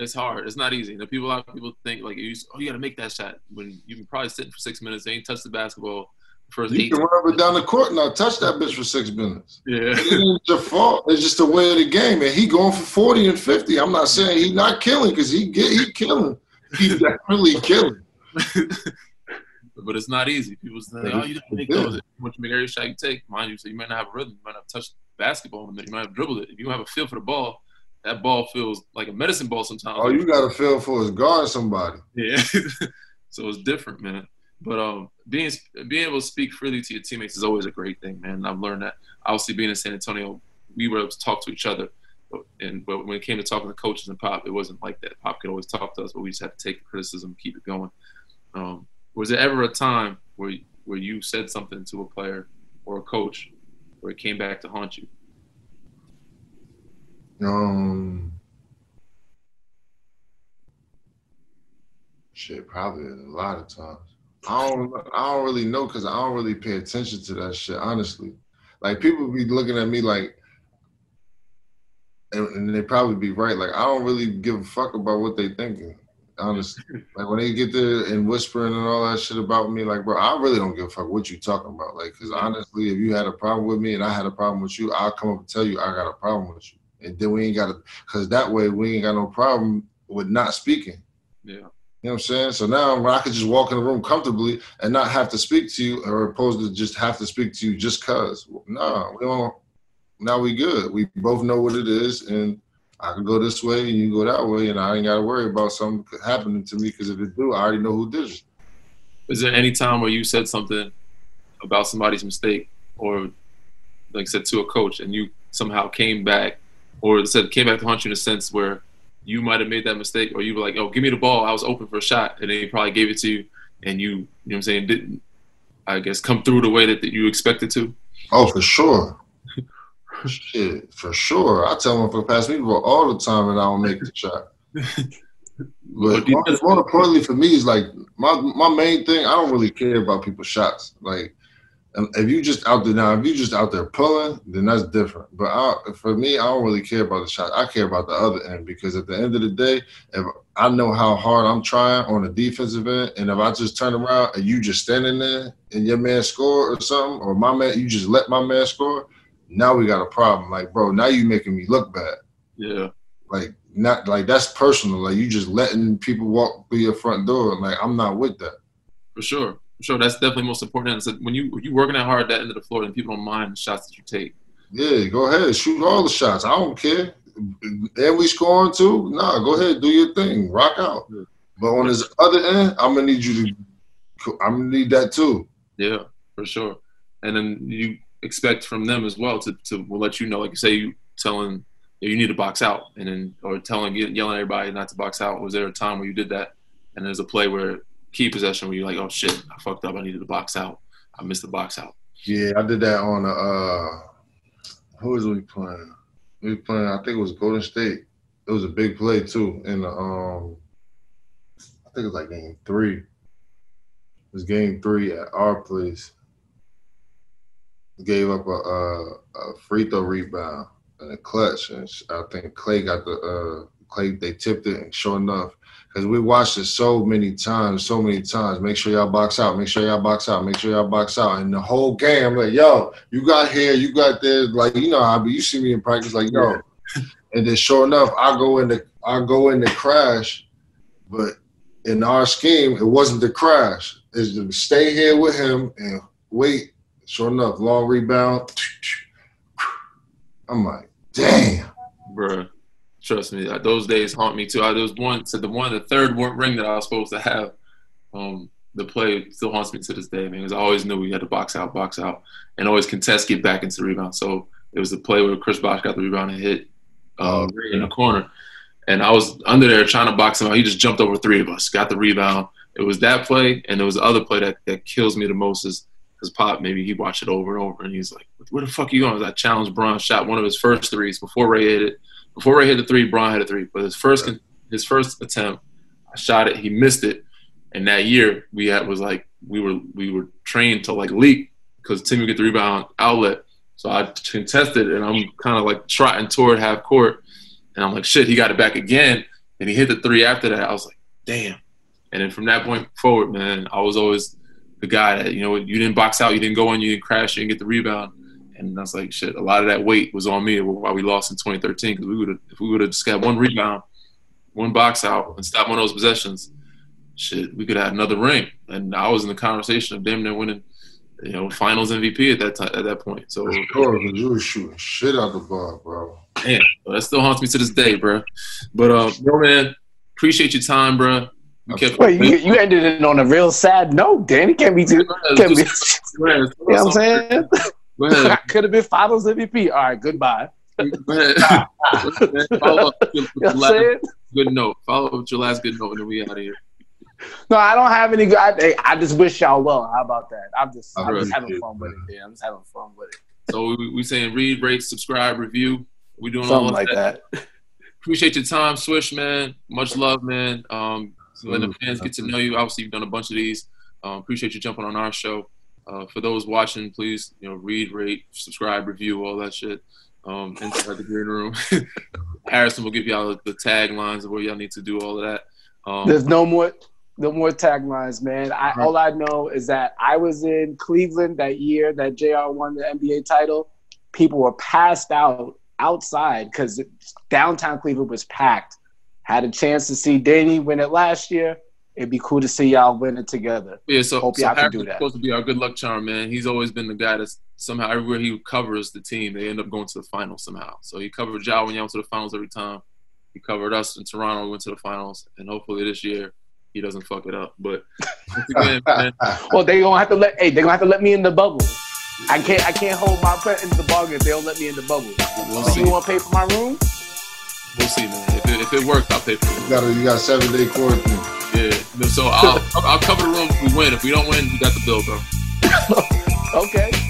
it's hard. It's not easy. The people, a lot of people think like, you, oh, you got to make that shot when you've been probably sitting for six minutes, they ain't touched the basketball. First you can run up and down the court and not touch that bitch for six minutes. Yeah, it's your fault. It's just the way of the game, and he going for forty and fifty. I'm not saying he not killing because he get he killing. He definitely killing. but it's not easy. People say, "Oh, you didn't make those. Once you make every shot you take, mind you, so you might not have a rhythm. You might not have touched basketball in a minute. You might have dribbled it. If you don't have a feel for the ball, that ball feels like a medicine ball sometimes. All you got to feel for is guard somebody. Yeah, so it's different, man. But um, being being able to speak freely to your teammates is always a great thing, man. I've learned that. Obviously, being in San Antonio, we were able to talk to each other, and but when it came to talking to coaches and Pop, it wasn't like that. Pop could always talk to us, but we just had to take the criticism, keep it going. Um, was there ever a time where where you said something to a player or a coach where it came back to haunt you? Um, shit, probably a lot of times. I don't, I don't really know because I don't really pay attention to that shit. Honestly, like people be looking at me like, and, and they probably be right. Like I don't really give a fuck about what they thinking. Honestly, like when they get there and whispering and all that shit about me, like bro, I really don't give a fuck what you talking about. Like, cause honestly, if you had a problem with me and I had a problem with you, I'll come up and tell you I got a problem with you and then we ain't got to, because that way we ain't got no problem with not speaking. Yeah. You know what I'm saying? So now I could just walk in the room comfortably and not have to speak to you, or opposed to just have to speak to you just cause. No, we don't. Now we good. We both know what it is, and I can go this way and you go that way, and I ain't got to worry about something happening to me because if it do, I already know who did it. Is there any time where you said something about somebody's mistake, or like said to a coach, and you somehow came back or said came back to haunt you in a sense where you might have made that mistake, or you were like, "Oh, give me the ball. I was open for a shot," and they probably gave it to you, and you, you know, what I'm saying, didn't, I guess, come through the way that, that you expected to. Oh, for sure. Shit, for sure. I tell them for pass me the ball all the time, and I don't make the shot. But more, more importantly for me is like my my main thing. I don't really care about people's shots. Like Um, if you just out there now, if you just out there pulling, then that's different. But I, for me, I don't really care about the shot. I care about the other end because at the end of the day, if I know how hard I'm trying on the defensive end, and if I just turn around and you just standing there and your man score or something, or my man, you just let my man score, now we got a problem. Like, bro, now you making me look bad. Yeah. Like not like that's personal. Like you just letting people walk through your front door. Like I'm not with that. For sure sure that's definitely most important. And So when you when you working that hard at that end of the floor, then people don't mind the shots that you take. Yeah, go ahead, shoot all the shots. I don't care. And we scoring too. Nah, go ahead, do your thing, rock out. Yeah. But on this other end, I'm gonna need you to. I'm gonna need that too. Yeah, for sure. And then you expect from them as well to to let you know, like you say, you telling you need to box out, and then or telling yelling at everybody not to box out. Was there a time where you did that? And there's a play where key possession where you're like, oh shit, I fucked up. I needed to box out. I missed the box out. Yeah, I did that on a, uh, who was we playing? We playing, I think it was Golden State. It was a big play too. In the, um, I think it was like game three. It was game three at our place. Gave up a, a, a free throw rebound and a clutch, and I think Clay got the uh, Clay. They tipped it, and sure enough, because we watched it so many times, so many times. Make sure y'all box out. Make sure y'all box out. Make sure y'all box out. And the whole game, I'm like, yo, you got here, you got there. Like, you know how but you see me in practice, like, yo. and then sure enough, I go in the I go in the crash, but in our scheme, it wasn't the crash. It's to stay here with him and wait. Sure enough, long rebound. I'm like, damn. Bruh. Trust me, those days haunt me too. I, there was one, so the one, the third ring that I was supposed to have. Um, the play still haunts me to this day, man. Because I always knew we had to box out, box out, and always contest, get back into the rebound. So it was the play where Chris Bosh got the rebound and hit uh, Ray in the corner, and I was under there trying to box him out. He just jumped over three of us, got the rebound. It was that play, and there was the other play that, that kills me the most is because Pop maybe he watched it over and over, and he's like, "Where the fuck are you going?" I challenged Bron, shot one of his first threes before Ray hit it. Before Ray hit the three, Bron had a three, but his first his first attempt, I shot it, he missed it, and that year we had was like we were we were trained to like leap because Timmy would get the rebound outlet. So I contested, and I'm kind of like trotting toward half court, and I'm like, shit, he got it back again, and he hit the three after that. I was like, damn. And then from that point forward, man, I was always the guy that you know you didn't box out, you didn't go in, you didn't crash, you didn't get the rebound. And I was like, shit, a lot of that weight was on me while we lost in 2013 because we would have if we would have just got one rebound, one box out, and stopped one of those possessions, shit, we could have had another ring. And I was in the conversation of damn near winning, you know, Finals MVP at that time at that point. So sure, you were shooting shit out the ball, bro. Man, that still haunts me to this day, bro. But uh, yo, man, appreciate your time, bro. Wait, you, you, ended it on a real sad note, Danny. Can't be too. Can't be, you know what I'm saying? I could have been Finals MVP. All right, goodbye. Follow up with, with last, good note. Follow up with your last good note, and then we out of here. No, I don't have any. I, I just wish y'all well. How about that? I'm just, I'm just having fun with it. Yeah, I'm just having fun with it. So we, we saying read, rate, subscribe, review. We doing something all like that. that. Appreciate your time, Swish man. Much love, man. Um, so letting the fans get to know you. Obviously, you've done a bunch of these. Um, appreciate you jumping on our show. Uh, for those watching, please, you know, read, rate, subscribe, review, all that shit. Um, inside the green room. Harrison will give y'all the taglines of where y'all need to do all of that. Um, There's no more, no more taglines, man. I, all I know is that I was in Cleveland that year that Jr. won the NBA title. People were passed out outside because downtown Cleveland was packed had a chance to see Danny win it last year. It'd be cool to see y'all win it together. Yeah, so hope so y'all can do that. Supposed to be our good luck charm, man. He's always been the guy that's somehow everywhere he covers the team, they end up going to the finals somehow. So he covered Ja when y'all went to the finals every time. He covered us in Toronto, we went to the finals, and hopefully this year he doesn't fuck it up. But again, man, well, they gonna have to let hey, they gonna have to let me in the bubble. I can't I can't hold my pet in the bargain if they don't let me in the bubble. We'll so you want to pay for my room? We'll see, man. If it, if it works, I'll pay for it. You got a, you got seven day quarantine. So I'll I'll cover the room if we win. If we don't win, we got the bill, bro. okay.